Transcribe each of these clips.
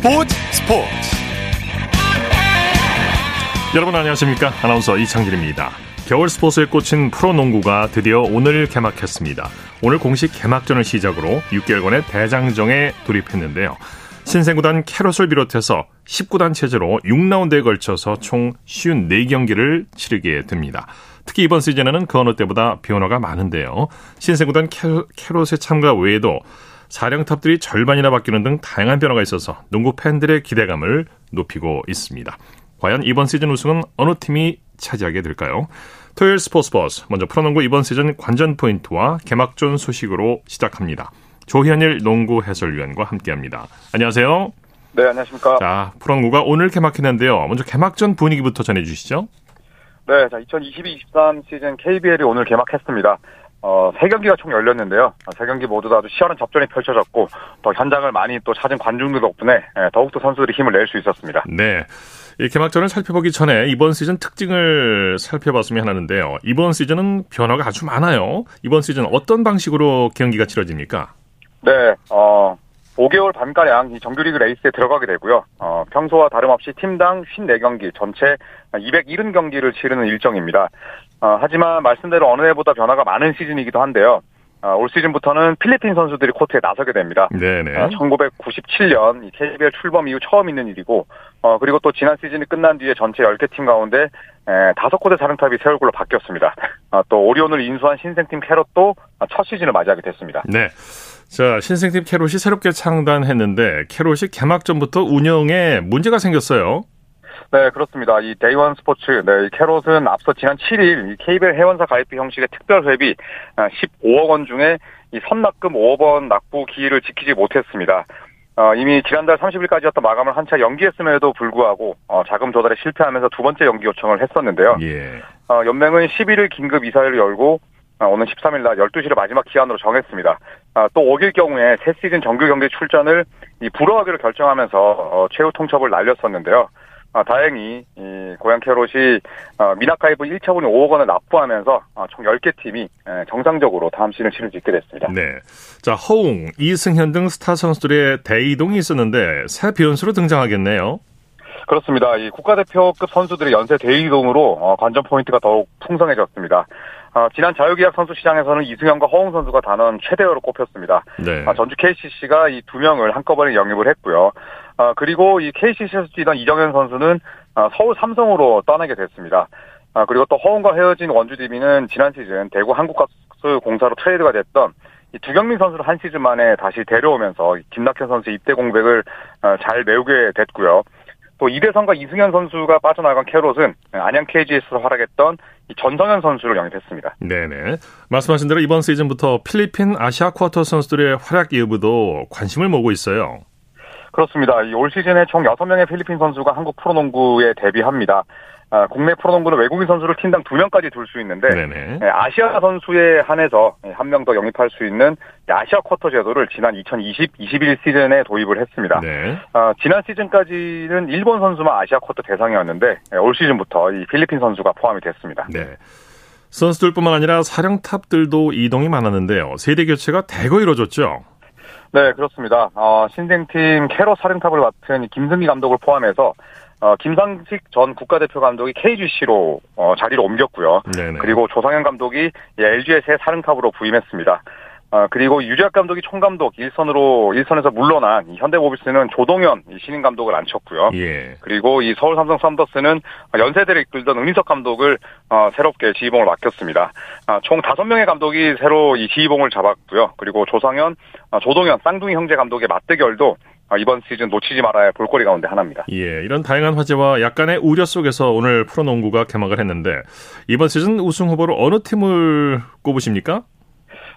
스포츠 스포츠. 여러분 안녕하십니까? 아나운서 이창진입니다. 겨울 스포츠에 꽂힌 프로농구가 드디어 오늘 개막했습니다. 오늘 공식 개막전을 시작으로 6개월간의 대장정에 돌입했는데요. 신생구단 캐롯을 비롯해서 19단 체제로 6라운드에 걸쳐서 총 54경기를 치르게 됩니다. 특히 이번 시즌에는 그 어느 때보다 변화가 많은데요. 신생구단 캐롯의 참가 외에도 사령탑들이 절반이나 바뀌는 등 다양한 변화가 있어서 농구 팬들의 기대감을 높이고 있습니다. 과연 이번 시즌 우승은 어느 팀이 차지하게 될까요? 토요일 스포츠 버스 먼저 프로농구 이번 시즌 관전 포인트와 개막전 소식으로 시작합니다. 조현일 농구 해설위원과 함께합니다. 안녕하세요. 네, 안녕하십니까. 자, 프로농구가 오늘 개막했는데요. 먼저 개막전 분위기부터 전해주시죠. 네, 자, 2022-23 시즌 KBL이 오늘 개막했습니다. 어, 세 경기가 총 열렸는데요. 세 경기 모두 다 아주 치열한 접전이 펼쳐졌고, 또 현장을 많이 또 찾은 관중들 덕분에 예, 더욱더 선수들이 힘을 낼 수 있었습니다. 네. 이 개막전을 살펴보기 전에 이번 시즌 특징을 살펴봤으면 하는데요. 이번 시즌은 변화가 아주 많아요. 이번 시즌 어떤 방식으로 경기가 치러집니까? 네, 어, 5개월 반가량 이 정규리그 레이스에 들어가게 되고요. 어, 평소와 다름없이 팀당 54경기, 전체 270경기를 치르는 일정입니다. 어, 하지만 말씀대로 어느 해보다 변화가 많은 시즌이기도 한데요. 어, 올 시즌부터는 필리핀 선수들이 코트에 나서게 됩니다. 네네. 어, 1997년 이 KBL 출범 이후 처음 있는 일이고, 어, 그리고 또 지난 시즌이 끝난 뒤에 전체 10개 팀 가운데 에, 다섯 군데 사령탑이 새 얼굴로 바뀌었습니다. 어, 또 오리온을 인수한 신생팀 캐롯도 첫 시즌을 맞이하게 됐습니다. 네. 자, 신생팀 캐롯이 새롭게 창단했는데 캐롯이 개막전부터 운영에 문제가 생겼어요. 네, 그렇습니다. 이 데이원 스포츠, 네, 이 캐롯은 앞서 지난 7일 이 KBL 회원사 가입비 형식의 특별 회비 15억 원 중에 이 선납금 5억 원 납부 기일을 지키지 못했습니다. 어, 이미 지난달 30일까지였던 마감을 한 차례 연기했음에도 불구하고 어, 자금 조달에 실패하면서 두 번째 연기 요청을 했었는데요. 예. 어, 연맹은 11일 긴급 이사회를 열고 어, 오는 13일 날 12시를 마지막 기한으로 정했습니다. 아, 또 어길 경우에 새 시즌 정규 경기 출전을 불허하기로 결정하면서 어, 최후 통첩을 날렸었는데요. 아, 다행히 이 고양 캐롯이 어, 미납 가입비 1차분인 5억 원을 납부하면서 어, 총 10개 팀이 에, 정상적으로 다음 시즌 치를 수 있게 됐습니다. 네. 자, 허웅, 이승현 등 스타 선수들의 대이동이 있었는데 새 변수로 등장하겠네요. 그렇습니다. 이 국가대표급 선수들의 연쇄 대이동으로 어, 관전 포인트가 더욱 풍성해졌습니다. 어, 지난 자유계약 선수 시장에서는 이승현과 허웅 선수가 단연 최대어로 꼽혔습니다. 네. 아, 전주 KCC가 이 두 명을 한꺼번에 영입을 했고요. 아, 그리고 이 KCC에서 뛰던 이정현 선수는 아, 서울 삼성으로 떠나게 됐습니다. 아, 그리고 또 허웅과 헤어진 원주 DB는 지난 시즌 대구 한국가스공사로 트레이드가 됐던 이 두경민 선수를 한 시즌 만에 다시 데려오면서 김낙현 선수 입대 공백을 어, 잘 메우게 됐고요. 또 이대성과 이승현 선수가 빠져나간 캐롯은 안양 KGC에서 활약했던 전성현 선수를 영입했습니다. 네네. 말씀하신 대로 이번 시즌부터 필리핀 아시아 쿼터 선수들의 활약 여부도 관심을 모으고 있어요. 그렇습니다. 올 시즌에 총 6명의 필리핀 선수가 한국 프로농구에 데뷔합니다. 아, 국내 프로농구는 외국인 선수를 팀당 2명까지 둘 수 있는데 네네. 예, 아시아 선수에 한해서 한 명 더 영입할 수 있는 아시아 쿼터 제도를 지난 2020-21 시즌에 도입을 했습니다. 네. 아, 지난 시즌까지는 일본 선수만 아시아 쿼터 대상이었는데 예, 올 시즌부터 이 필리핀 선수가 포함이 됐습니다. 네. 선수들뿐만 아니라 사령탑들도 이동이 많았는데요. 세대 교체가 대거 이루어졌죠. 네, 그렇습니다. 어, 신생팀 캐로 사령탑을 맡은 김승기 감독을 포함해서 어, 김상식 전 국가대표 감독이 KGC로 어, 자리를 옮겼고요. 네네. 그리고 조상현 감독이 LG의 새 사령탑으로 부임했습니다. 어, 그리고 유재학 감독이 총감독 일선으로 일선에서 물러난 이 현대모비스는 조동현 신인 감독을 앉혔고요. 예. 그리고 이 서울 삼성 썬더스는 연세대를 이끌던 은희석 감독을 어, 새롭게 지휘봉을 맡겼습니다. 아, 총 다섯 명의 감독이 새로 이 지휘봉을 잡았고요. 그리고 조상현, 어, 조동현, 쌍둥이 형제 감독의 맞대결도 어, 이번 시즌 놓치지 말아야 할 볼거리 가운데 하나입니다. 예, 이런 다양한 화제와 약간의 우려 속에서 오늘 프로농구가 개막을 했는데 이번 시즌 우승 후보로 어느 팀을 꼽으십니까?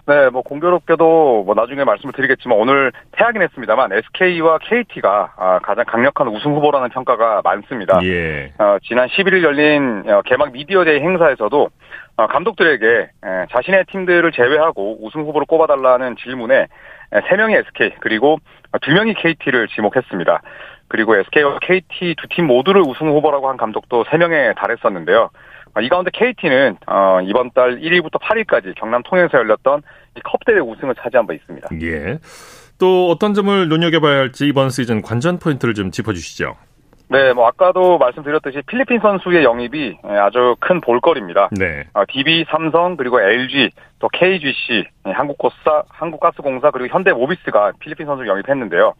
네, 뭐 공교롭게도 뭐 나중에 말씀을 드리겠지만 오늘 패하긴 했습니다만 SK와 KT가 아, 가장 강력한 우승 후보라는 평가가 많습니다. 예. 어, 지난 11일 열린 어, 개막 미디어데이 행사에서도 어, 감독들에게 에, 자신의 팀들을 제외하고 우승 후보를 꼽아달라는 질문에 에, 3명이 SK 그리고 2명이 KT를 지목했습니다. 그리고 SK와 KT 두 팀 모두를 우승 후보라고 한 감독도 3명에 달했었는데요. 어, 이 가운데 KT는 어, 이번 달 1일부터 8일까지 경남 통영에서 열렸던 이 컵대회 우승을 차지한 바 있습니다. 예. 또 어떤 점을 눈여겨봐야 할지 이번 시즌 관전 포인트를 좀 짚어주시죠. 네, 뭐 아까도 말씀드렸듯이 필리핀 선수의 영입이 예, 아주 큰 볼거리입니다. 네. DB, 삼성 그리고 LG 또 KGC, 예, 한국가스 한국가스공사 그리고 현대모비스가 필리핀 선수 영입했는데요.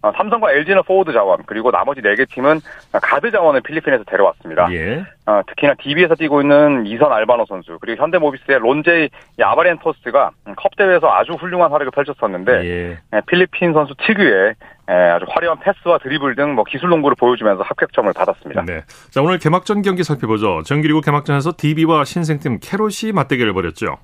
어, 삼성과 LG는 포워드 자원, 그리고 나머지 4개 팀은 가드 자원을 필리핀에서 데려왔습니다. 예. 어, 특히나 DB에서 뛰고 있는 이선 알바노 선수, 그리고 현대모비스의 론제이 아바리엔토스가 컵 대회에서 아주 훌륭한 활약을 펼쳤었는데, 예. 예, 필리핀 선수 특유의 예, 아주 화려한 패스와 드리블 등 뭐 기술 농구를 보여주면서 합격점을 받았습니다. 네. 자, 오늘 개막전 경기 살펴보죠. 정규리그 개막전에서 DB와 신생팀 캐롯이 맞대결을 벌였죠.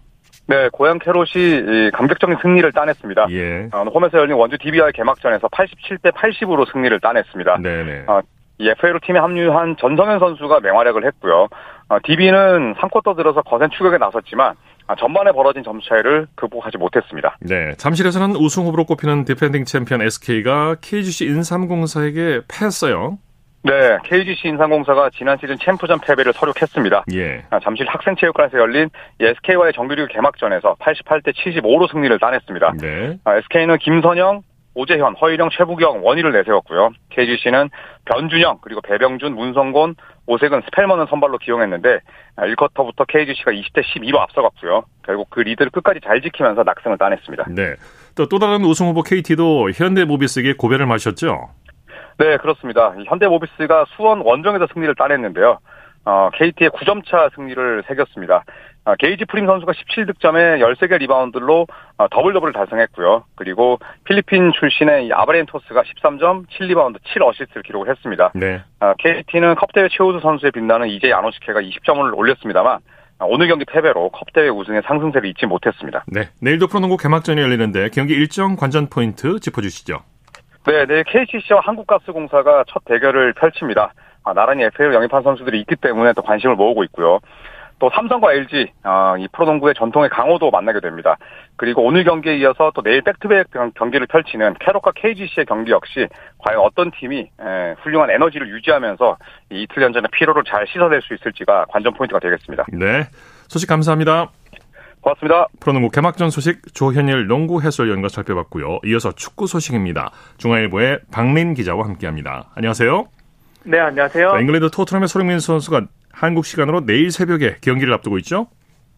네, 고양 캐롯이 감격적인 승리를 따냈습니다. 예. 어, 홈에서 열린 원주 DB와의 개막전에서 87대 80으로 승리를 따냈습니다. 네네. 어, 이 FA로 팀에 합류한 전성현 선수가 맹활약을 했고요. 어, DB는 3쿼터 들어서 거센 추격에 나섰지만 아, 전반에 벌어진 점수 차이를 극복하지 못했습니다. 네. 잠실에서는 우승 후보로 꼽히는 디펜딩 챔피언 SK가 KGC 인삼공사에게 패했어요. 네, KGC 인삼공사가 지난 시즌 챔프전 패배를 설욕했습니다. 예. 아, 잠실 학생체육관에서 열린 SK와의 정규리그 개막전에서 88대 75로 승리를 따냈습니다. 네. SK는 김선영, 오재현, 허일영, 최부경, 원희를 내세웠고요. KGC는 변준영, 그리고 배병준, 문성곤, 오색은 스펠먼을 선발로 기용했는데 1쿼터부터 KGC가 20대 12로 앞서갔고요. 결국 그 리드를 끝까지 잘 지키면서 낙승을 따냈습니다. 네. 또, 또 다른 우승 후보 KT도 현대모비스에게 고배를 마셨죠? 네, 그렇습니다. 현대모비스가 수원 원정에서 승리를 따냈는데요. 어, KT에 9점차 승리를 챙겼습니다. 어, 게이지 프림 선수가 17득점에 13개 리바운드로 어, 더블 더블을 달성했고요. 그리고 필리핀 출신의 아바리엔토스가 13점, 7리바운드, 7어시스트를 기록을 했습니다. 네. 어, KT는 컵대회 최우수 선수에 빛나는 이제이 아노시케가 20점을 올렸습니다만 어, 오늘 경기 패배로 컵대회 우승의 상승세를 잇지 못했습니다. 네. 내일도 프로농구 개막전이 열리는데 경기 일정 관전 포인트 짚어주시죠. 네, 내일 KCC와 한국가스공사가 첫 대결을 펼칩니다. 아, 나란히 FA로 영입한 선수들이 있기 때문에 또 관심을 모으고 있고요. 또 삼성과 LG 어, 이 프로농구의 전통의 강호도 만나게 됩니다. 그리고 오늘 경기에 이어서 또 내일 백투백 경기를 펼치는 캐롯과 KGC의 경기 역시 과연 어떤 팀이 에, 훌륭한 에너지를 유지하면서 이 이틀 연전의 피로를 잘 씻어낼 수 있을지가 관전 포인트가 되겠습니다. 네. 소식 감사합니다. 고맙습니다. 프로농구 개막전 소식 조현일 농구 해설위원과 살펴봤고요. 이어서 축구 소식입니다. 중앙일보의 박린 기자와 함께합니다. 안녕하세요. 네, 안녕하세요. 자, 잉글랜드 토트넘의 손흥민 선수가 한국 시간으로 내일 새벽에 경기를 앞두고 있죠?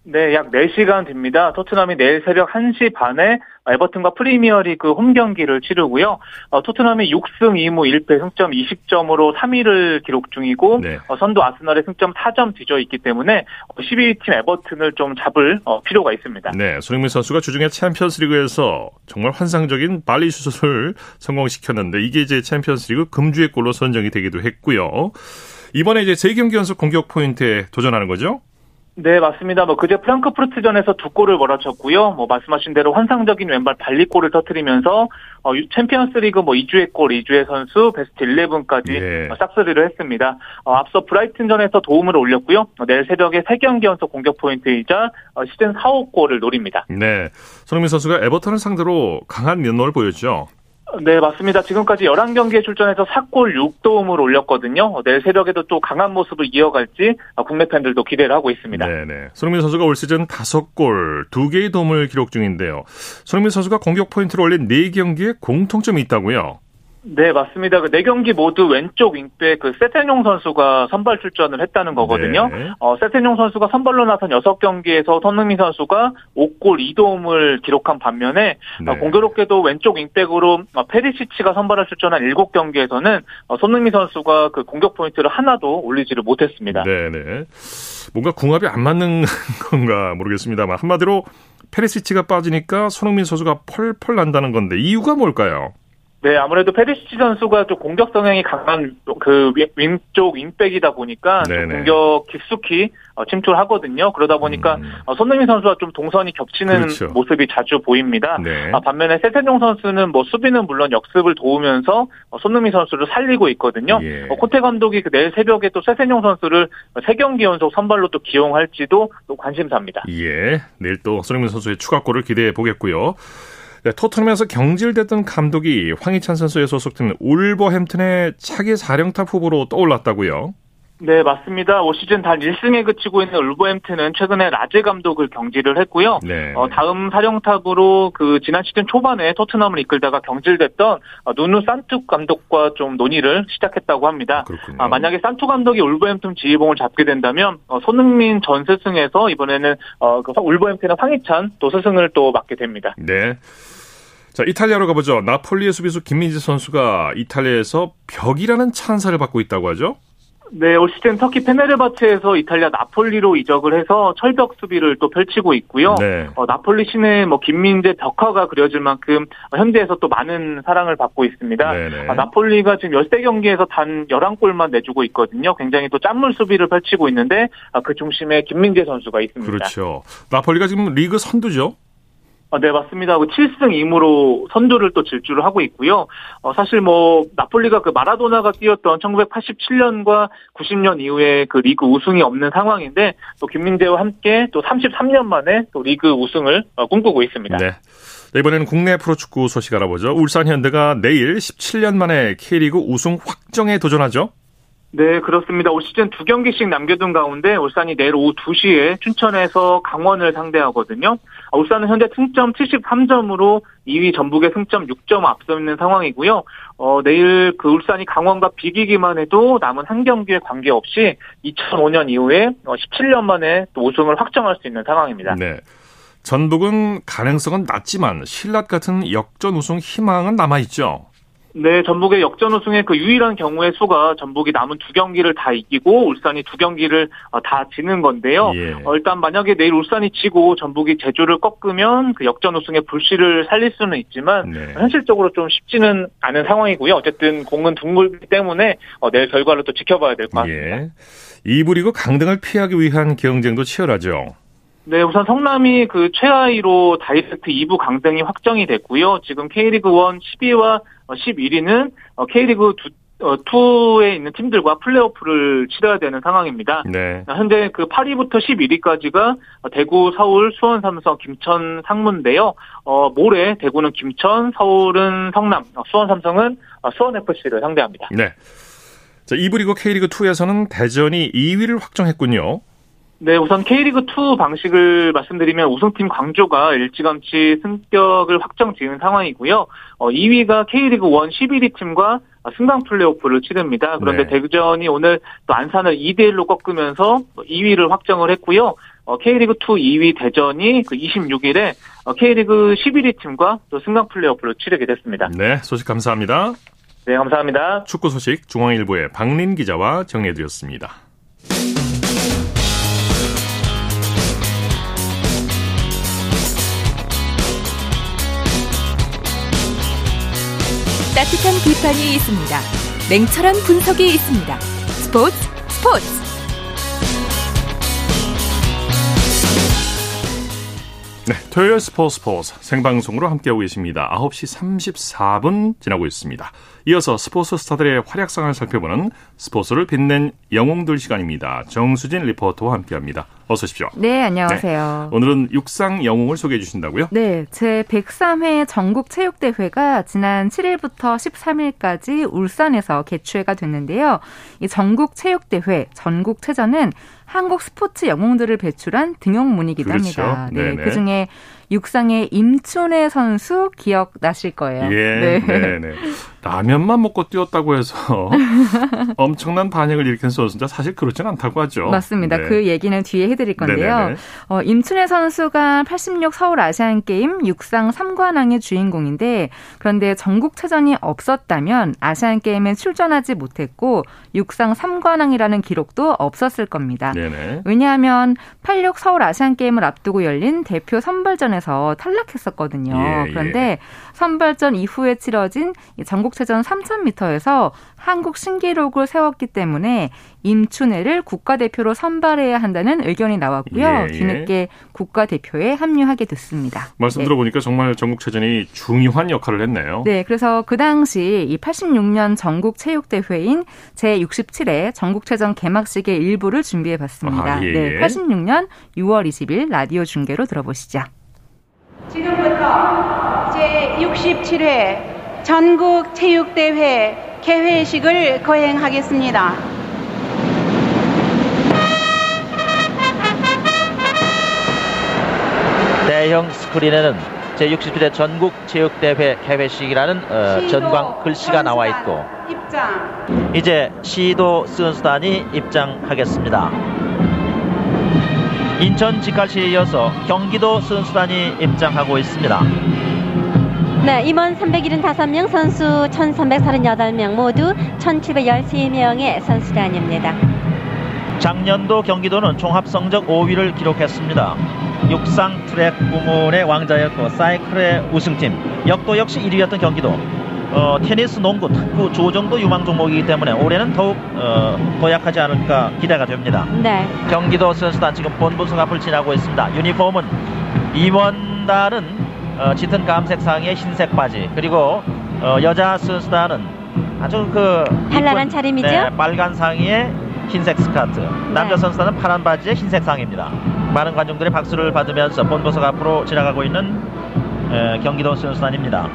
네, 약 4시간 됩니다. 토트넘이 내일 새벽 1시 반에 에버튼과 프리미어리그 홈 경기를 치르고요. 어, 토트넘이 6승 2무 1패 승점 20점으로 3위를 기록 중이고 네. 어, 선두 아스널의 승점 4점 뒤져 있기 때문에 12위팀 에버튼을 좀 잡을 어, 필요가 있습니다. 네, 손흥민 선수가 주중에 챔피언스리그에서 정말 환상적인 발리 슛을 성공시켰는데 이게 이제 챔피언스리그 금주의 골로 선정이 되기도 했고요. 이번에 이제 세 경기 연속 공격 포인트에 도전하는 거죠? 네, 맞습니다. 뭐 그제 프랑크푸르트전에서 두 골을 몰아쳤고요. 뭐 말씀하신 대로 환상적인 왼발 발리골을 터뜨리면서 어, 챔피언스리그 뭐 이 주의 골, 이 주의 선수, 베스트 11까지 예. 어, 싹쓸이를 했습니다. 어, 앞서 브라이튼전에서 도움을 올렸고요. 어, 내일 새벽에 3경기 연속 공격 포인트이자 어, 시즌 4호 골을 노립니다. 네, 손흥민 선수가 에버턴을 상대로 강한 면모를 보였죠. 네, 맞습니다. 지금까지 11경기에 출전해서 4골 6도움을 올렸거든요. 어, 내일 새벽에도 또 강한 모습을 이어갈지 어, 국내 팬들도 기대를 하고 있습니다. 네, 네. 손흥민 선수가 올 시즌 5골, 2개의 도움을 기록 중인데요. 손흥민 선수가 공격 포인트를 올린 4경기에 공통점이 있다고요? 네, 맞습니다. 그 네 경기 모두 왼쪽 윙백 그 세텐용 선수가 선발 출전을 했다는 거거든요. 네. 어, 세텐용 선수가 선발로 나선 6경기에서 손흥민 선수가 5골 2도움을 기록한 반면에 네. 어, 공교롭게도 왼쪽 윙백으로 어, 페리시치가 선발로 출전한 7경기에서는 어, 손흥민 선수가 그 공격 포인트를 하나도 올리지를 못했습니다. 네, 네. 뭔가 궁합이 안 맞는 건가 모르겠습니다만 한마디로 페리시치가 빠지니까 손흥민 선수가 펄펄 난다는 건데 이유가 뭘까요? 네, 아무래도 페리시치 선수가 좀 공격 성향이 강한 그 위- 왼쪽 윙백이다 보니까. 공격 깊숙이 어, 침투하거든요. 그러다 보니까 음. 어, 손흥민 선수와 좀 동선이 겹치는 그렇죠. 모습이 자주 보입니다. 네. 아, 반면에 세세뇽 선수는 뭐 수비는 물론 역습을 도우면서 어, 손흥민 선수를 살리고 있거든요. 예. 어, 콘테 감독이 그 내일 새벽에 또 세세뇽 선수를 세 경기 연속 선발로 또 기용할지도 또 관심사입니다. 예. 내일 또 손흥민 선수의 추가골을 기대해 보겠고요. 네, 토트넘에서 경질됐던 감독이 황희찬 선수의 소속팀 울버햄튼의 차기 사령탑 후보로 떠올랐다고요. 네, 맞습니다. 올 시즌 단 1승에 그치고 있는 울버햄튼은 최근에 라제 감독을 경질을 했고요. 네. 어, 다음 사령탑으로 그 지난 시즌 초반에 토트넘을 이끌다가 경질됐던 어, 누누 산투 감독과 좀 논의를 시작했다고 합니다. 아, 아, 만약에 산투 감독이 울버햄튼 지휘봉을 잡게 된다면 어, 손흥민 전 스승에서 이번에는 어, 그 울버햄튼의 황희찬 또 스승을 또 맡게 됩니다. 네. 자, 이탈리아로 가보죠. 나폴리의 수비수 김민재 선수가 이탈리아에서 벽이라는 찬사를 받고 있다고 하죠? 네, 올 시즌 터키 페네르바체에서 이탈리아 나폴리로 이적을 해서 철벽 수비를 또 펼치고 있고요. 네. 어, 나폴리 시내 뭐 김민재 벽화가 그려질 만큼 현대에서 또 많은 사랑을 받고 있습니다. 아, 나폴리가 지금 13경기에서 단 11골만 내주고 있거든요. 굉장히 또 짠물 수비를 펼치고 있는데 아, 그 중심에 김민재 선수가 있습니다. 그렇죠. 나폴리가 지금 리그 선두죠? 아, 네, 맞습니다. 7승 그 2무로 선두를 또 질주를 하고 있고요. 어, 사실 뭐, 나폴리가 그 마라도나가 뛰었던 1987년과 90년 이후에 그 리그 우승이 없는 상황인데, 또 김민재와 함께 또 33년 만에 또 리그 우승을 어, 꿈꾸고 있습니다. 네. 이번에는 국내 프로축구 소식 알아보죠. 울산 현대가 내일 17년 만에 K리그 우승 확정에 도전하죠. 네, 그렇습니다. 올 시즌 두 경기씩 남겨둔 가운데 울산이 내일 오후 2시에 춘천에서 강원을 상대하거든요. 아, 울산은 현재 승점 73점으로 2위 전북의 승점 6점 앞서 있는 상황이고요. 어, 내일 그 울산이 강원과 비기기만 해도 남은 한 경기에 관계없이 2005년 이후에 17년 어, 만에 또 우승을 확정할 수 있는 상황입니다. 네. 전북은 가능성은 낮지만 신라 같은 역전 우승 희망은 남아있죠. 네, 전북의 역전 우승의 그 유일한 경우의 수가 전북이 남은 두 경기를 다 이기고 울산이 두 경기를 어, 다 지는 건데요. 예. 어, 일단 만약에 내일 울산이 지고 전북이 제주를 꺾으면 그 역전 우승의 불씨를 살릴 수는 있지만 네. 현실적으로 좀 쉽지는 않은 상황이고요. 어쨌든 공은 둥글기 때문에 어, 내일 결과를 또 지켜봐야 될 것 같습니다. 예. 2부 리그 강등을 피하기 위한 경쟁도 치열하죠. 네, 우선 성남이 그 최하위로 다이렉트 2부 강등이 확정이 됐고요. 지금 K리그 1 10위와 11위는 K리그 2에 있는 팀들과 플레이오프를 치러야 되는 상황입니다. 네. 현재 그 8위부터 11위까지가 대구, 서울, 수원, 삼성, 김천, 상무인데요. 어, 모레 대구는 김천, 서울은 성남, 수원, 삼성은 수원 FC를 상대합니다. 네. 자, 2부 리그 K리그 2에서는 대전이 2위를 확정했군요. 네, 우선 K리그2 방식을 말씀드리면 우승팀 광주가 일찌감치 승격을 확정 지은 상황이고요. 어, 2위가 K리그1 11위 팀과 승강 플레이오프를 치릅니다. 그런데 네. 대전이 오늘 또 안산을 2대1로 꺾으면서 2위를 확정을 했고요. 어, K리그2 2위 대전이 그 26일에 어, K리그 11위 팀과 또 승강 플레이오프를 치르게 됐습니다. 네, 소식 감사합니다. 네, 감사합니다. 축구 소식 중앙일보의 박린 기자와 정리해드렸습니다. 따뜻한 비판이 있습니다. 냉철한 분석이 있습니다. 스포츠 스포츠 네, 토요일 스포츠 스포츠 생방송으로 함께하고 계십니다. 9시 34분 지나고 있습니다. 이어서 스포츠 스타들의 활약상을 살펴보는 스포츠를 빛낸 영웅들 시간입니다. 정수진 리포터와 함께합니다. 어서 오십시오. 네, 안녕하세요. 네, 오늘은 육상 영웅을 소개해 주신다고요? 네, 제 103회 전국 체육대회가 지난 7일부터 13일까지 울산에서 개최가 됐는데요. 이 전국 체육대회 전국체전은 한국 스포츠 영웅들을 배출한 등용문이기도 그렇죠. 합니다. 네, 그 중에 육상의 임춘혜 선수 기억나실 거예요. 예, 네. 네, 네. 라면만 먹고 뛰었다고 해서 엄청난 반응을 일으킨 선수인데 사실 그렇진 않다고 하죠. 맞습니다. 네. 그 얘기는 뒤에 해드릴 건데요. 어, 임춘혜 선수가 86 서울 아시안 게임 육상 3관왕의 주인공인데 그런데 전국체전이 없었다면 아시안 게임에 출전하지 못했고 육상 3관왕이라는 기록도 없었을 겁니다. 네네. 왜냐하면 86 서울 아시안 게임을 앞두고 열린 대표 선발전에서 탈락했었거든요. 예, 그런데 예. 선발전 이후에 치러진 전국 체전 3000m에서 한국 신기록을 세웠기 때문에 임춘애를 국가대표로 선발해야 한다는 의견이 나왔고요. 예, 예. 뒤늦게 국가대표에 합류하게 됐습니다. 말씀 네. 들어보니까 정말 전국체전이 중요한 역할을 했네요. 네, 그래서 그 당시 이 86년 전국체육대회인 제67회 전국체전 개막식의 일부를 준비해 봤습니다. 아, 예, 네, 86년 6월 20일 라디오 중계로 들어보시죠. 지금부터 제67회 전국 체육대회 개회식을 거행하겠습니다. 대형 스크린에는 제67회 전국 체육대회 개회식이라는 어, 전광 글씨가 나와 있고 입장. 이제 시도 수연수단이 입장하겠습니다. 인천 직할시에 이어서 경기도 수연수단이 입장하고 있습니다. 네, 임원 375명, 선수 1338명 모두 1713명의 선수단입니다. 작년도 경기도는 종합 성적 5위를 기록했습니다. 육상 트랙 부문의 왕자였고 사이클의 우승팀, 역도 역시 1위였던 경기도. 어, 테니스, 농구, 탁구, 조정도 유망 종목이기 때문에 올해는 더욱 어, 도약하지 않을까 기대가 됩니다. 네. 경기도 선수단 지금 본부석 앞을 지나고 있습니다. 유니폼은 임원단은 어, 짙은 감색 상의 흰색 바지 그리고 어, 여자 선수단은 아주 그 발랄한 차림이죠? 네, 빨간 상의에 흰색 스커트 남자 네. 선수단은 파란 바지에 흰색 상입니다. 많은 관중들의 박수를 받으면서 본보석 앞으로 지나가고 있는 에, 경기도 선수단입니다.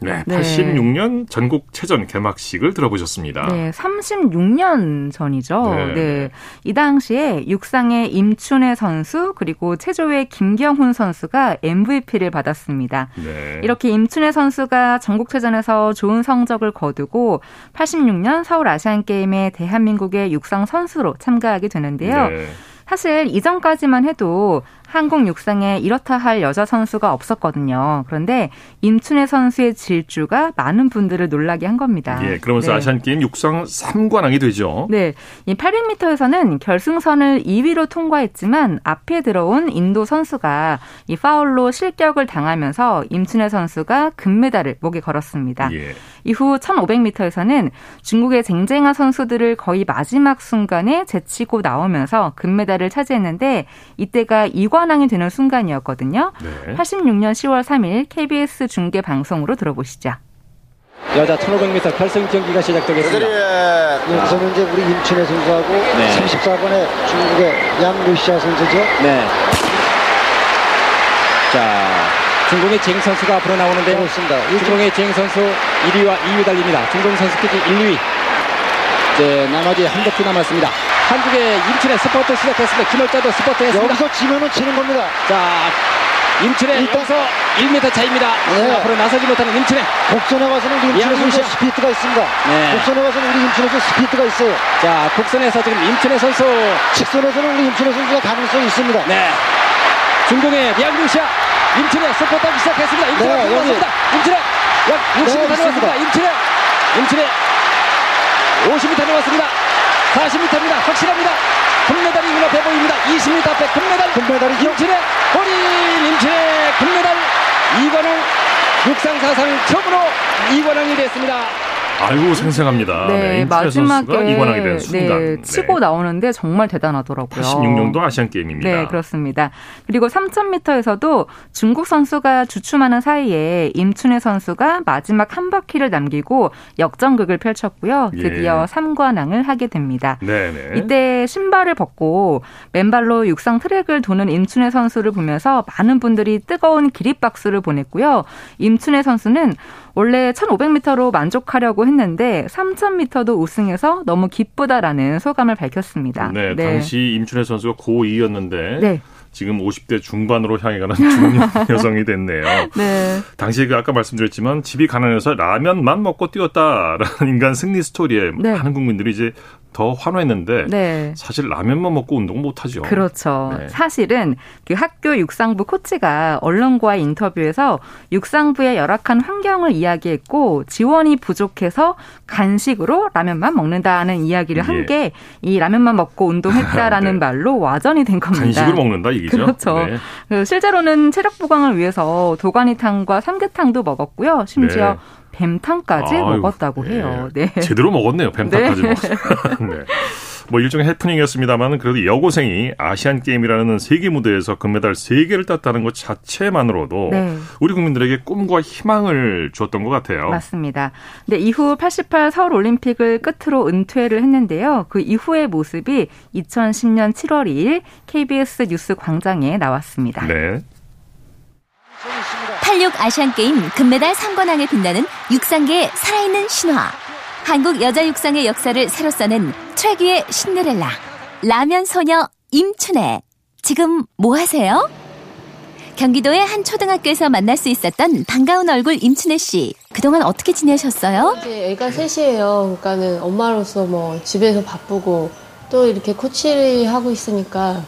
네, 86년 전국 체전 개막식을 들어보셨습니다. 네, 36년 전이죠. 네. 네. 이 당시에 육상의 임춘혜 선수 그리고 체조의 김경훈 선수가 MVP를 받았습니다. 네. 이렇게 임춘혜 선수가 전국 체전에서 좋은 성적을 거두고 86년 서울 아시안 게임에 대한민국의 육상 선수로 참가하게 되는데요. 네. 사실 이전까지만 해도 한국 육상에 이렇다 할 여자 선수가 없었거든요. 그런데 임춘혜 선수의 질주가 많은 분들을 놀라게 한 겁니다. 예, 그러면서 네. 아시안 게임 육상 3관왕이 되죠. 네. 이 800m에서는 결승선을 2위로 통과했지만 앞에 들어온 인도 선수가 이 파울로 실격을 당하면서 임춘혜 선수가 금메달을 목에 걸었습니다. 예. 이후 1500m에서는 중국의 쟁쟁한 선수들을 거의 마지막 순간에 제치고 나오면서 금메달을 차지했는데 이때가 2관 무관왕이 되는 순간이었거든요. 네. 86년 10월 3일 KBS 중계 방송으로 들어보시죠. 여자 1500m 결승 경기가 시작되겠습니다. 네, 우선은 이제 우리 임춘혜 선수하고 네. 34번의 중국의 양루시아 선수죠. 네. 자, 중국의 쟁 선수가 앞으로 나오는데요. 그렇습니다. 중국의 쟁 선수 1위와 2위 달립니다. 중국 선수끼리 1, 2위. 이제 나머지 한 바퀴 남았습니다. 한국의 임춘의 스포트 시작했습니다. 김월자도 스포트 했습니다. 여기서 지면은 치는 겁니다. 자, 임춘의 일단서 1m 차입니다. 네. 앞으로 나서지 못하는 임춘의. 곡선에 와서는 우리 선수 스피드가 있습니다. 네. 곡선에 와서는 우리 선수 스피드가 있어요. 자, 곡선에서 지금 임춘의 선수. 직선에서는 우리 임춘의 선수가 가능성이 있습니다. 네. 중공의 리앙루시아 임춘의 스포트하기 시작했습니다. 임춘의 네, 여기. 임춘의 약 60m 네, 남았습니다. 임춘의 임춘의 50m 남았습니다. 40m입니다. 확실합니다. 금메달이 눈앞에 보입니다. 20m 앞에 금메달. 금메달이죠. 임춘의 본인 임춘의 금메달 이관왕 육상 사상 처음으로 이관왕이 됐습니다. 아이고 생생합니다. 네, 네 마지막에 이관왕이 된 순간 네, 치고 네. 나오는데 정말 대단하더라고요. 86년도 아시안 게임입니다. 네, 그렇습니다. 그리고 3000m에서도 중국 선수가 주춤하는 사이에 임춘혜 선수가 마지막 한 바퀴를 남기고 역전극을 펼쳤고요. 드디어 예. 3관왕을 하게 됩니다. 네, 네. 이때 신발을 벗고 맨발로 육상 트랙을 도는 임춘혜 선수를 보면서 많은 분들이 뜨거운 기립박수를 보냈고요. 임춘혜 선수는 원래 1500m로 만족하려고 했는데 3000m도 우승해서 너무 기쁘다라는 소감을 밝혔습니다. 네, 네. 당시 임춘혜 선수가 고2였는데 네. 지금 50대 중반으로 향해 가는 중년 여성이 됐네요. 네. 당시에 그 아까 말씀드렸지만 집이 가난해서 라면만 먹고 뛰었다라는 인간 승리 스토리에 네. 많은 국민들이 이제 더 환호했는데 네. 사실 라면만 먹고 운동 못 하죠. 그렇죠. 네. 사실은 그 학교 육상부 코치가 언론과의 인터뷰에서 육상부의 열악한 환경을 이야기했고 지원이 부족해서 간식으로 라면만 먹는다는 이야기를 한 게이 예. 라면만 먹고 운동했다라는 네. 말로 와전이 된 겁니다. 간식으로 먹는다 얘기죠. 그렇죠. 네. 그 실제로는 체력 보강을 위해서 도가니탕과 삼계탕도 먹었고요. 심지어 네. 뱀탕까지 아유, 먹었다고 네. 해요. 네. 제대로 먹었네요. 뱀탕까지 네. 먹었어요. 네. 뭐 일종의 해프닝이었습니다만 그래도 여고생이 아시안 게임이라는 세계 무대에서 금메달 3개를 땄다는 것 자체만으로도 네. 우리 국민들에게 꿈과 희망을 주었던 것 같아요. 맞습니다. 네, 이후 88 서울 올림픽을 끝으로 은퇴를 했는데요. 그 이후의 모습이 2010년 7월 2일 KBS 뉴스 광장에 나왔습니다. 네. 86 아시안게임 금메달 3관왕에 빛나는 육상계의 살아있는 신화. 한국 여자 육상의 역사를 새로 써낸 트랙위의 신데렐라. 라면 소녀 임춘애. 지금 뭐 하세요? 경기도의 한 초등학교에서 만날 수 있었던 반가운 얼굴 임춘혜 씨. 그동안 어떻게 지내셨어요? 이제 애가 셋이에요. 그러니까는 엄마로서 뭐 집에서 바쁘고 또 이렇게 코치를 하고 있으니까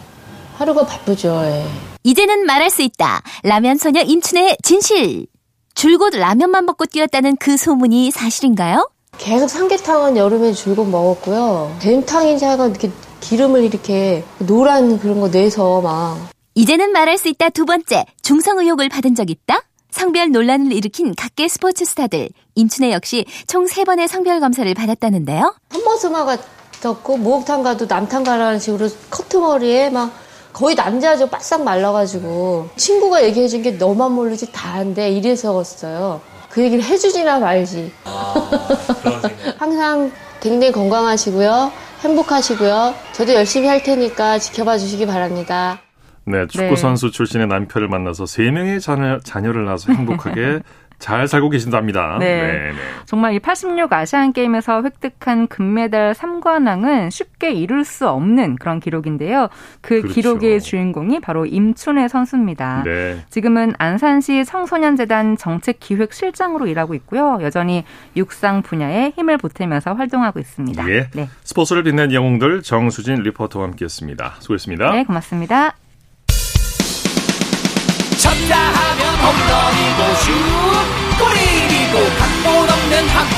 하루가 바쁘죠. 예. 이제는 말할 수 있다. 라면 소녀 임춘혜의 진실. 줄곧 라면만 먹고 뛰었다는 그 소문이 사실인가요? 계속 삼계탕은 여름에 줄곧 먹었고요. 뱀탕인지 하여간 이렇게 기름을 이렇게 노란 그런 거 내서 막 이제는 말할 수 있다 두 번째 중성 의혹을 받은 적 있다? 성별 논란을 일으킨 각계 스포츠 스타들 임춘혜 역시 총 세번의 성별 검사를 받았다는데요. 험버스마가 졌고 목욕탕 가도 남탕 가라는 식으로 커트머리에 막 거의 남자죠 바싹 말라가지고 친구가 얘기해준 게 너만 모르지 다한데 이래서였어요. 그 얘기를 해주지나 말지. 아, 항상 굉장히 건강하시고요. 행복하시고요. 저도 열심히 할 테니까 지켜봐 주시기 바랍니다. 네, 축구 선수 네. 출신의 남편을 만나서 세 명의 자녀, 자녀를 낳아서 행복하게 잘 살고 계신답니다. 네. 네, 네. 정말 이 86 아시안 게임에서 획득한 금메달 3관왕은 쉽게 이룰 수 없는 그런 기록인데요. 그 그렇죠. 기록의 주인공이 바로 임춘혜 선수입니다. 네. 지금은 안산시 청소년재단 정책기획실장으로 일하고 있고요. 여전히 육상 분야에 힘을 보태면서 활동하고 있습니다. 예. 네. 스포츠를 빛낸 영웅들 정수진 리포터와 함께했습니다. 수고했습니다. 네, 고맙습니다. 쳤다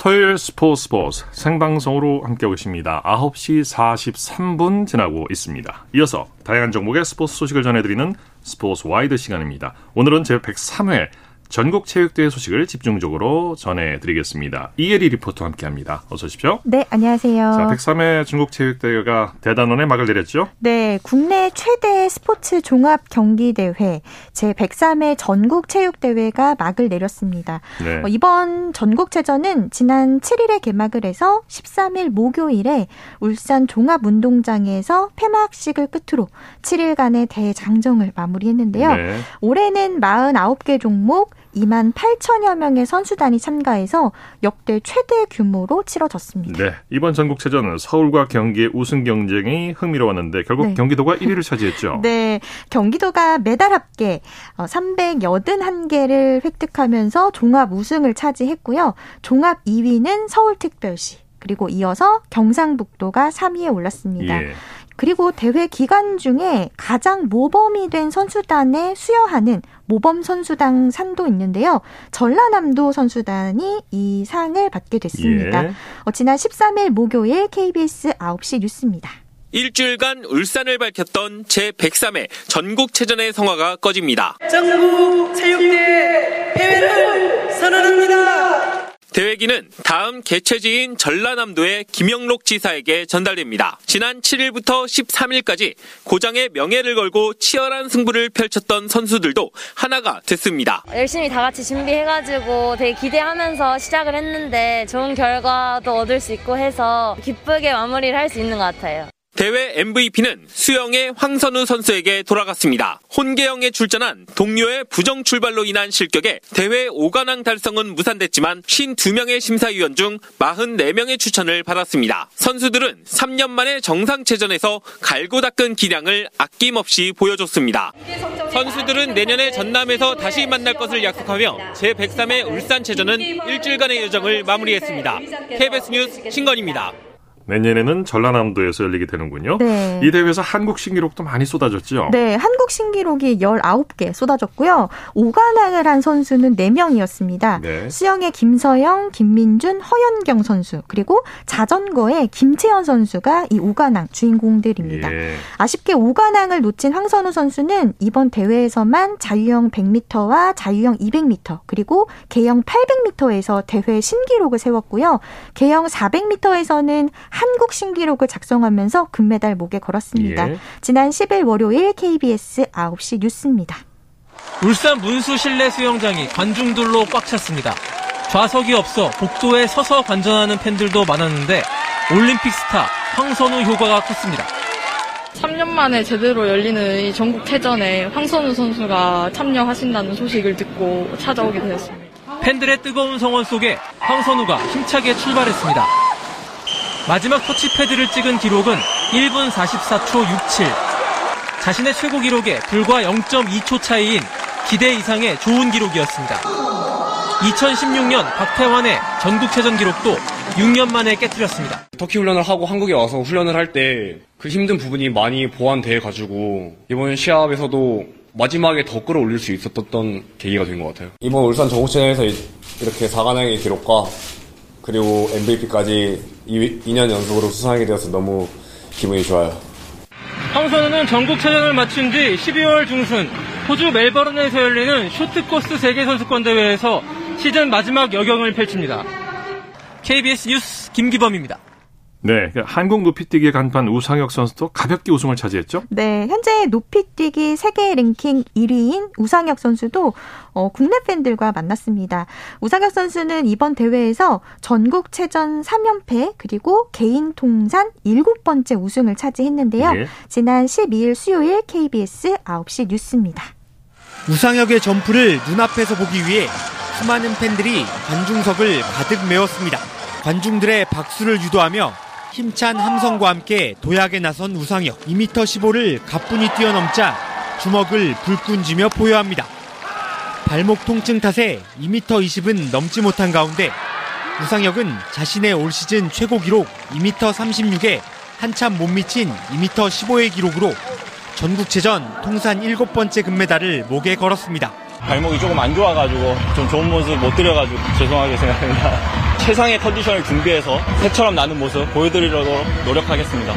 토요일 스포츠 스포츠 생방송으로 함께하고 있습니다. 9시 43분 지나고 있습니다. 이어서 다양한 종목의 스포츠 소식을 전해드리는 스포츠 와이드 시간입니다. 오늘은 제103회 전국 체육대회 소식을 집중적으로 전해드리겠습니다. 이혜리 리포터와 함께합니다. 어서 오십시오. 네, 안녕하세요. 자, 103회 전국 체육대회가 대단원에 막을 내렸죠? 네, 국내 최대 스포츠 종합 경기 대회 제 103회 전국 체육대회가 막을 내렸습니다. 네. 어, 이번 전국체전은 지난 7일에 개막을 해서 13일 목요일에 울산 종합운동장에서 폐막식을 끝으로 7일간의 대장정을 마무리했는데요. 네. 올해는 49개 종목 2만 8천여 명의 선수단이 참가해서 역대 최대 규모로 치러졌습니다. 네, 이번 전국체전은 서울과 경기의 우승 경쟁이 흥미로웠는데 결국 네. 경기도가 1위를 차지했죠. 네, 경기도가 메달 합계 381개를 어, 획득하면서 종합 우승을 차지했고요. 종합 2위는 서울특별시 그리고 이어서 경상북도가 3위에 올랐습니다. 예. 그리고 대회 기간 중에 가장 모범이 된 선수단에 수여하는 모범 선수당 상도 있는데요. 전라남도 선수단이 이 상을 받게 됐습니다. 예. 어, 지난 13일 목요일 KBS 9시 뉴스입니다. 일주일간 울산을 밝혔던 제103회 전국체전의 성화가 꺼집니다. 전국 체육대 폐회를 선언합니다. 대회기는 다음 개최지인 전라남도의 김영록 지사에게 전달됩니다. 지난 7일부터 13일까지 고장의 명예를 걸고 치열한 승부를 펼쳤던 선수들도 하나가 됐습니다. 열심히 다 같이 준비해가지고 되게 기대하면서 시작을 했는데 좋은 결과도 얻을 수 있고 해서 기쁘게 마무리를 할 수 있는 것 같아요. 대회 MVP는 수영의 황선우 선수에게 돌아갔습니다. 혼계영에 출전한 동료의 부정 출발로 인한 실격에 대회 5관왕 달성은 무산됐지만 52명의 심사위원 중 44명의 추천을 받았습니다. 선수들은 3년 만에 정상체전에서 갈고 닦은 기량을 아낌없이 보여줬습니다. 선수들은 내년에 전남에서 다시 만날 것을 약속하며 제103회 울산체전은 일주일간의 여정을 마무리했습니다. KBS 뉴스 신건입니다. 내년에는 전라남도에서 열리게 되는군요. 네. 이 대회에서 한국 신기록도 많이 쏟아졌죠. 네, 한국 신기록이 19개 쏟아졌고요. 5관왕을 한 선수는 4명이었습니다. 네. 수영의 김서영, 김민준, 허연경 선수, 그리고 자전거의 김채연 선수가 이 5관왕 주인공들입니다. 예. 아쉽게 5관왕을 놓친 황선우 선수는 이번 대회에서만 자유형 100m와 자유형 200m, 그리고 개형 800m에서 대회 신기록을 세웠고요. 개형 400m에서는 한국 신기록을 작성하면서 금메달 목에 걸었습니다. 예. 지난 10일 월요일 KBS 9시 뉴스입니다. 울산 문수 실내 수영장이 관중들로 꽉 찼습니다. 좌석이 없어 복도에 서서 관전하는 팬들도 많았는데 올림픽 스타 황선우 효과가 컸습니다. 3년 만에 제대로 열리는 이 전국체전에 황선우 선수가 참여하신다는 소식을 듣고 찾아오게 되었습니다. 팬들의 뜨거운 성원 속에 황선우가 힘차게 출발했습니다. 마지막 터치패드를 찍은 기록은 1분 44초 67. 자신의 최고 기록에 불과 0.2초 차이인 기대 이상의 좋은 기록이었습니다. 2016년 박태환의 전국체전 기록도 6년 만에 깨뜨렸습니다. 터키 훈련을 하고 한국에 와서 훈련을 할 때 그 힘든 부분이 많이 보완돼 가지고 이번 시합에서도 마지막에 더 끌어올릴 수 있었던 계기가 된 것 같아요. 이번 울산 전국체전에서 이렇게 4관왕의 기록과 그리고 MVP까지 2년 연속으로 수상하게 되어서 너무 기분이 좋아요. 황선우는 전국 체전을 마친 뒤 12월 중순 호주 멜버른에서 열리는 쇼트코스 세계선수권대회에서 시즌 마지막 여경을 펼칩니다. KBS 뉴스 김기범입니다. 네, 그 한국 높이뛰기 간판 우상혁 선수도 가볍게 우승을 차지했죠? 네, 현재 높이뛰기 세계 랭킹 1위인 우상혁 선수도 어, 국내 팬들과 만났습니다. 우상혁 선수는 이번 대회에서 전국체전 3연패 그리고 개인 통산 7번째 우승을 차지했는데요. 네. 지난 12일 수요일 KBS 9시 뉴스입니다. 우상혁의 점프를 눈앞에서 보기 위해 수많은 팬들이 관중석을 가득 메웠습니다. 관중들의 박수를 유도하며 힘찬 함성과 함께 도약에 나선 우상혁 2m 15를 가뿐히 뛰어넘자 주먹을 불끈 쥐며 포효합니다. 발목 통증 탓에 2m 20은 넘지 못한 가운데 우상혁은 자신의 올 시즌 최고 기록 2m 36에 한참 못 미친 2m 15의 기록으로 전국체전 통산 7번째 금메달을 목에 걸었습니다. 발목이 조금 안 좋아가지고 좀 좋은 모습 못 드려가지고 죄송하게 생각합니다. 최상의 컨디션을 준비해서 새처럼 나는 모습 보여드리려고 노력하겠습니다.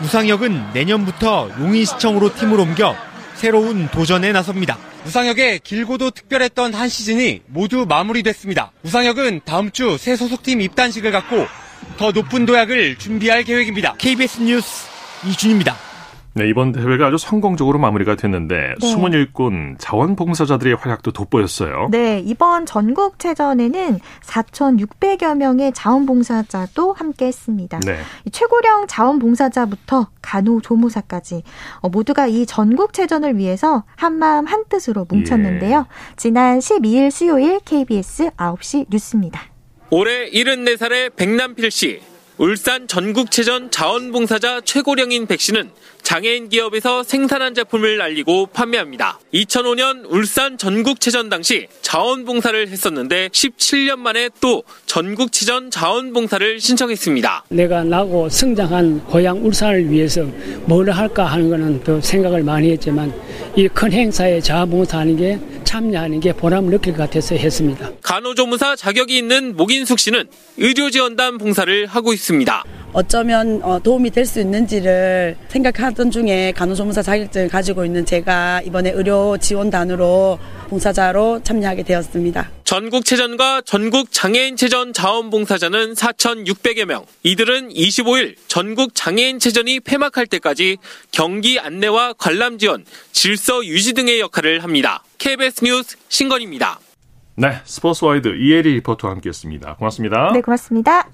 우상혁은 내년부터 용인시청으로 팀을 옮겨 새로운 도전에 나섭니다. 우상혁의 길고도 특별했던 한 시즌이 모두 마무리됐습니다. 우상혁은 다음 주 새 소속팀 입단식을 갖고 더 높은 도약을 준비할 계획입니다. KBS 뉴스 이준입니다. 네, 이번 대회가 아주 성공적으로 마무리가 됐는데 네. 숨은 일꾼 자원봉사자들의 활약도 돋보였어요. 네, 이번 전국체전에는 4,600여 명의 자원봉사자도 함께했습니다. 네. 최고령 자원봉사자부터 간호조무사까지 어, 모두가 이 전국체전을 위해서 한마음 한뜻으로 뭉쳤는데요. 예. 지난 12일 수요일 KBS 9시 뉴스입니다. 올해 74살의 백남필 씨 울산 전국체전 자원봉사자 최고령인 백 씨는 장애인 기업에서 생산한 제품을 알리고 판매합니다. 2005년 울산 전국체전 당시 자원봉사를 했었는데 17년 만에 또 전국체전 자원봉사를 신청했습니다. 내가 나고 성장한 고향 울산을 위해서 뭘 할까 하는 것은 또 생각을 많이 했지만 이 큰 행사에 자원봉사하는 게 참여하는 게 보람을 느낄 것 같아서 했습니다. 간호조무사 자격이 있는 목인숙 씨는 의료지원단 봉사를 하고 있습니다. 어쩌면 어, 도움이 될 수 있는지를 생각하던 중에 간호조무사 자격증을 가지고 있는 제가 이번에 의료 지원단으로 봉사자로 참여하게 되었습니다. 전국체전과 전국장애인체전 자원봉사자는 4,600여 명. 이들은 25일 전국장애인체전이 폐막할 때까지 경기 안내와 관람 지원, 질서 유지 등의 역할을 합니다. KBS 뉴스 신건입니다. 네, 스포츠와이드 이혜리 리포터와 함께했습니다. 고맙습니다. 네, 고맙습니다.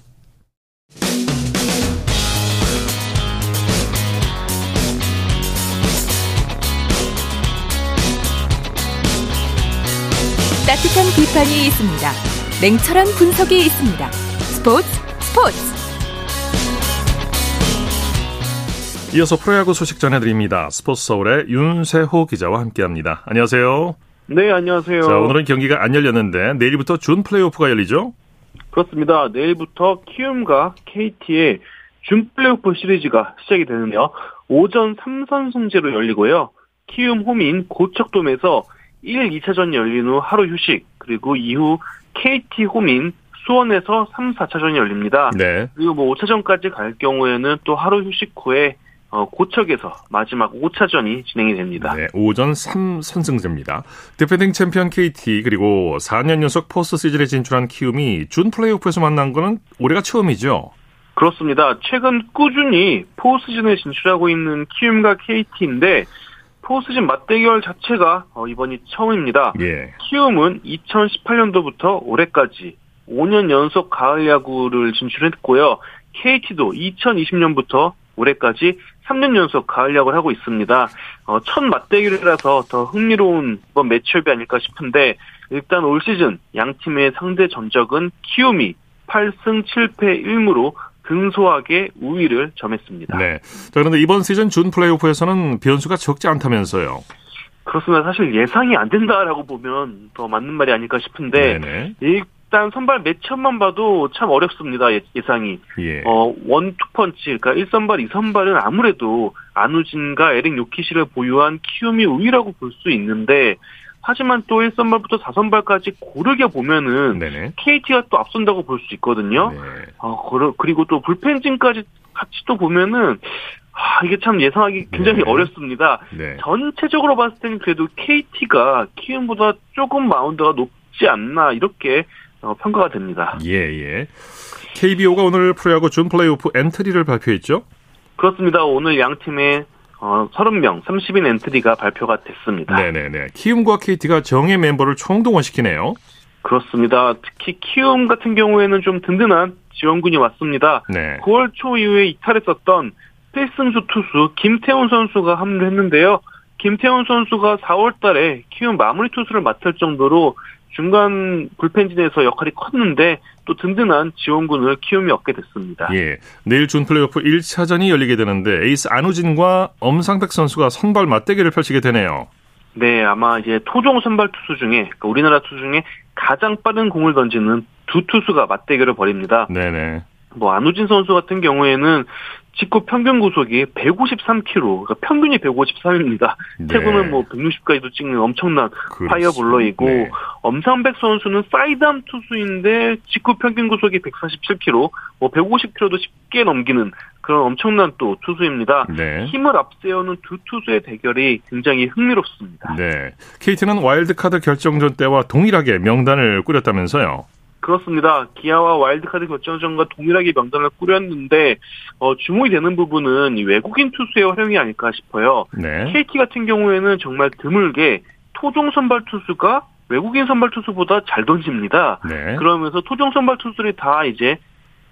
따뜻한 비판이 있습니다. 냉철한 분석이 있습니다. 스포츠 스포츠. 이어서 프로야구 소식 전해드립니다. 스포츠 서울의 윤세호 기자와 함께합니다. 안녕하세요. 네, 안녕하세요. 자, 오늘은 경기가 안 열렸는데 내일부터 준 플레이오프가 열리죠? 그렇습니다. 내일부터 키움과 KT의 준 플레이오프 시리즈가 시작이 되는데요. 오전 3선 승제로 열리고요. 키움 홈인 고척돔에서 1, 2차전이 열린 후 하루 휴식, 그리고 이후 KT 홈인 수원에서 3, 4차전이 열립니다. 네. 그리고 뭐 5차전까지 갈 경우에는 또 하루 휴식 후에 어, 고척에서 마지막 5차전이 진행이 됩니다. 네, 5전 3선승제입니다. 디펜딩 챔피언 KT 그리고 4년 연속 포스트 시즌에 진출한 키움이 준 플레이오프에서 만난 거는 올해가 처음이죠. 그렇습니다. 최근 꾸준히 포스트시즌에 진출하고 있는 키움과 KT인데 포스트시즌 맞대결 자체가 어, 이번이 처음입니다. 예. 키움은 2018년도부터 올해까지 5년 연속 가을 야구를 진출했고요. KT도 2020년부터 올해까지 3년 연속 가을 야구를 하고 있습니다. 어, 첫 맞대결이라서 더 흥미로운 이번 매치업이 아닐까 싶은데 일단 올 시즌 양 팀의 상대 전적은 키움이 8승 7패 1무로 근소하게 우위를 점했습니다. 네. 자, 그런데 이번 시즌 준 플레이오프에서는 변수가 적지 않다면서요. 그렇습니다. 사실 예상이 안 된다라고 보면 더 맞는 말이 아닐까 싶은데 네네. 일단 선발 매치업만 봐도 참 어렵습니다. 예, 예상이. 예. 어, 원, 투펀치, 그러니까 1선발, 2선발은 아무래도 안우진과 에릭 요키시를 보유한 키움이 우위라고 볼 수 있는데 하지만 또 1선발부터 4선발까지 고르게 보면은 네네. KT가 또 앞선다고 볼 수 있거든요. 네. 어, 그리고 또 불펜진까지 같이 또 보면은 아, 이게 참 예상하기 굉장히 네. 어렵습니다. 네. 전체적으로 봤을 때는 그래도 KT가 키움보다 조금 마운드가 높지 않나 이렇게 어, 평가가 됩니다. 예, 예. KBO가 오늘 프로야구 준 플레이오프 엔트리를 발표했죠? 그렇습니다. 오늘 양 팀의 어, 30명, 30인 엔트리가 발표가 됐습니다. 네네네. 키움과 KT가 정예 멤버를 총동원시키네요. 그렇습니다. 특히 키움 같은 경우에는 좀 든든한 지원군이 왔습니다. 네. 9월 초 이후에 이탈했었던 필승조 투수 김태훈 선수가 합류했는데요. 김태훈 선수가 4월 달에 키움 마무리 투수를 맡을 정도로 중간 불펜진에서 역할이 컸는데 또 든든한 지원군을 키움이 얻게 됐습니다. 예. 내일 준 플레이오프 1차전이 열리게 되는데 에이스 안우진과 엄상백 선수가 선발 맞대결을 펼치게 되네요. 네, 아마 이제 토종 선발 투수 중에 그러니까 우리나라 투수 중에 가장 빠른 공을 던지는 두 투수가 맞대결을 벌입니다. 네네. 뭐 안우진 선수 같은 경우에는 직구 평균 구속이 153km, 그러니까 평균이 153입니다. 네. 최고는 뭐 160까지도 찍는 엄청난 파이어볼러이고 네. 엄상백 선수는 사이드암 투수인데 직구 평균 구속이 147km, 뭐 150km도 쉽게 넘기는 그런 엄청난 또 투수입니다. 네. 힘을 앞세우는 두 투수의 대결이 굉장히 흥미롭습니다. 네. KT는 와일드카드 결정전 때와 동일하게 명단을 꾸렸다면서요? 그렇습니다. 기아와 와일드카드 결정전과 동일하게 명단을 꾸렸는데 어, 주목이 되는 부분은 외국인 투수의 활용이 아닐까 싶어요. 네. KT 같은 경우에는 정말 드물게 토종 선발 투수가 외국인 선발 투수보다 잘 던집니다. 네. 그러면서 토종 선발 투수들이 다 이제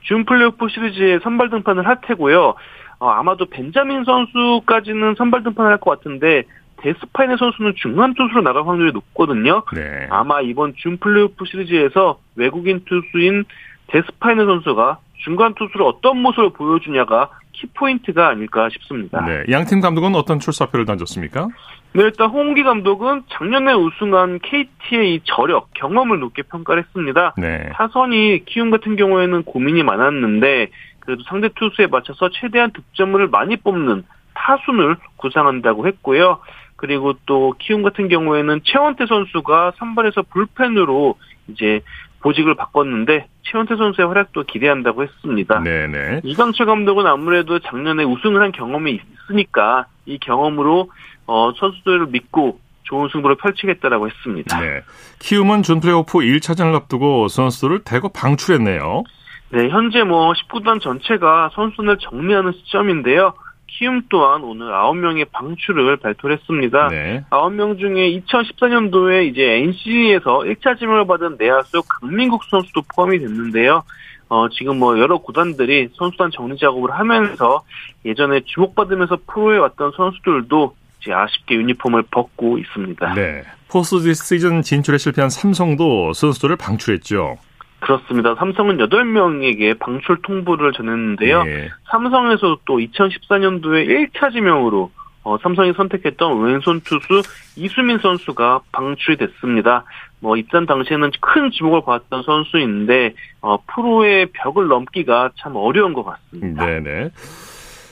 준 플레이오프 시리즈에 선발 등판을 할 테고요. 어, 아마도 벤자민 선수까지는 선발 등판을 할 것 같은데 데스파이네 선수는 중간 투수로 나갈 확률이 높거든요. 네. 아마 이번 준 플레이오프 시리즈에서 외국인 투수인 데스파이네 선수가 중간 투수로 어떤 모습을 보여주냐가 키포인트가 아닐까 싶습니다. 네. 양팀 감독은 어떤 출사표를 던졌습니까? 네, 일단 홍기 감독은 작년에 우승한 KT의 이 저력, 경험을 높게 평가를 했습니다. 네. 타선이 키움 같은 경우에는 고민이 많았는데 그래도 상대 투수에 맞춰서 최대한 득점을 많이 뽑는 타순을 구상한다고 했고요. 그리고 또 키움 같은 경우에는 최원태 선수가 선발에서 불펜으로 이제 보직을 바꿨는데 최원태 선수의 활약도 기대한다고 했습니다. 네네. 이강철 감독은 아무래도 작년에 우승을 한 경험이 있으니까 이 경험으로 어, 선수들을 믿고 좋은 승부를 펼치겠다라고 했습니다. 네. 키움은 준 플레이오프 1차전을 앞두고 선수들을 대거 방출했네요. 네, 현재 뭐 19단 전체가 선수를 정리하는 시점인데요. 키움 또한 오늘 9명의 방출을 발표를 했습니다. 네. 9명 중에 2014년도에 이제 NC에서 1차 지명을 받은 내야수 강민국 선수도 포함이 됐는데요. 어, 지금 뭐 여러 구단들이 선수단 정리 작업을 하면서 예전에 주목받으면서 프로에 왔던 선수들도 이제 아쉽게 유니폼을 벗고 있습니다. 네. 포스트 시즌 진출에 실패한 삼성도 선수들을 방출했죠. 그렇습니다. 삼성은 8명에게 방출 통보를 전했는데요. 네. 삼성에서 또 2014년도에 1차 지명으로 어, 삼성이 선택했던 왼손 투수 이수민 선수가 방출이 됐습니다. 뭐 입단 당시에는 큰 주목을 받았던 선수인데 어, 프로의 벽을 넘기가 참 어려운 것 같습니다. 네네.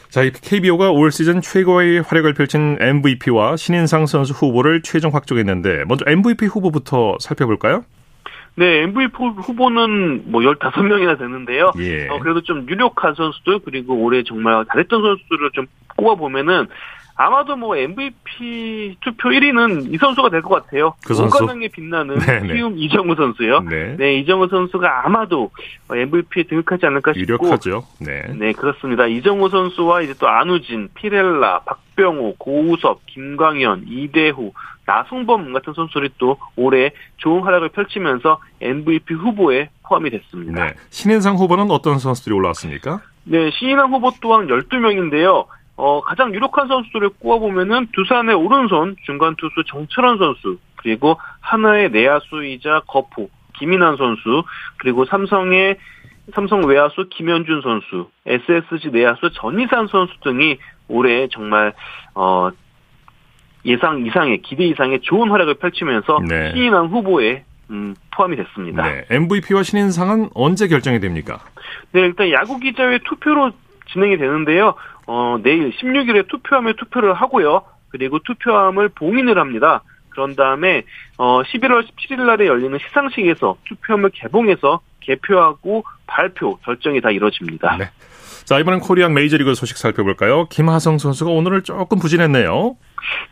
자, KBO가 올 시즌 최고의 활약을 펼친 MVP와 신인상 선수 후보를 최종 확정했는데 먼저 MVP 후보부터 살펴볼까요? 네, MVP 후보는 뭐 15명이나 되는데요. 예. 어, 그래도 좀 유력한 선수들, 그리고 올해 정말 잘했던 선수들을 좀 꼽아보면은 아마도 뭐 MVP 투표 1위는 이 선수가 될 것 같아요. 그 선수? 오가능에 빛나는 네네. 키움 이정우 선수요. 네. 네, 이정우 선수가 아마도 MVP에 등극하지 않을까 싶고. 유력하죠. 네. 네, 그렇습니다. 이정우 선수와 이제 또 안우진, 피렐라, 박 병호, 고우섭, 김광현, 이대호, 나승범 같은 선수들이 또 올해 좋은 활약을 펼치면서 MVP 후보에 포함이 됐습니다. 네. 신인상 후보는 어떤 선수들이 올라왔습니까? 네, 신인상 후보 또한 12명인데요. 어, 가장 유력한 선수들을 꼽아보면은 두산의 오른손 중간 투수 정철원 선수, 그리고 하나의 내야수이자 거포 김인환 선수, 그리고 삼성의 삼성 외야수 김현준 선수, SSG 내야수 전희산 선수 등이 올해 정말 어 예상 이상의 기대 이상의 좋은 활약을 펼치면서 네. 신인왕 후보에 음, 포함이 됐습니다. 네. MVP와 신인상은 언제 결정이 됩니까? 네, 일단 야구 기자회 투표로 진행이 되는데요. 어, 내일 16일에 투표함에 투표를 하고요. 그리고 투표함을 봉인을 합니다. 그런 다음에 어, 11월 17일 날에 열리는 시상식에서 투표함을 개봉해서 개표하고 발표 결정이 다 이루어집니다. 네. 자 이번엔 코리안 메이저리그 소식 살펴볼까요? 김하성 선수가 오늘은 조금 부진했네요.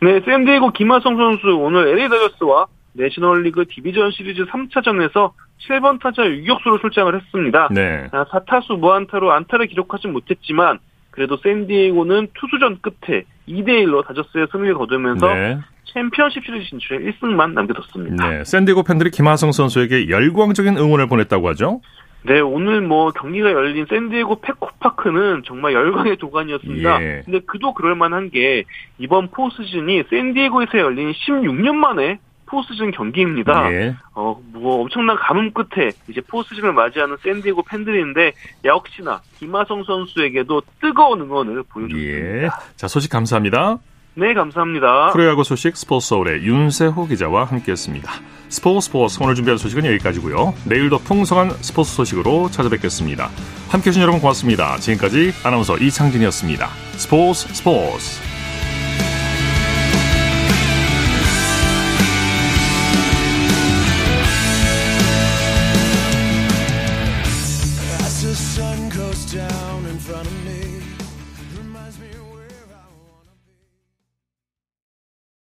네, 샌디에고 김하성 선수 오늘 LA 다저스와 내셔널리그 디비전 시리즈 3차전에서 7번 타자 유격수로 출장을 했습니다. 네. 4타수 무안타로 안타를 기록하진 못했지만 그래도 샌디에고는 투수전 끝에 2대1로 다저스의 승리를 거두면서 네. 챔피언십 시리즈 진출에 1승만 남겨뒀습니다. 네, 샌디에고 팬들이 김하성 선수에게 열광적인 응원을 보냈다고 하죠? 네, 오늘 뭐 경기가 열린 샌디에고 페코파크는 정말 열광의 도가니였습니다. 예. 근데 그도 그럴 만한 게 이번 포스즌이 샌디에고에서 열린 16년 만에 포스즌 경기입니다. 예. 어, 뭐 엄청난 가뭄 끝에 이제 포스즌을 맞이하는 샌디에고 팬들인데 역시나 김하성 선수에게도 뜨거운 응원을 보여줬습니다. 예. 자, 소식 감사합니다. 네, 감사합니다. 프로야구 소식 스포츠 서울의 윤세호 기자와 함께했습니다. 스포츠 스포츠 오늘 준비한 소식은 여기까지고요. 내일도 풍성한 스포츠 소식으로 찾아뵙겠습니다. 함께해 주신 여러분 고맙습니다. 지금까지 아나운서 이창진이었습니다. 스포츠 스포츠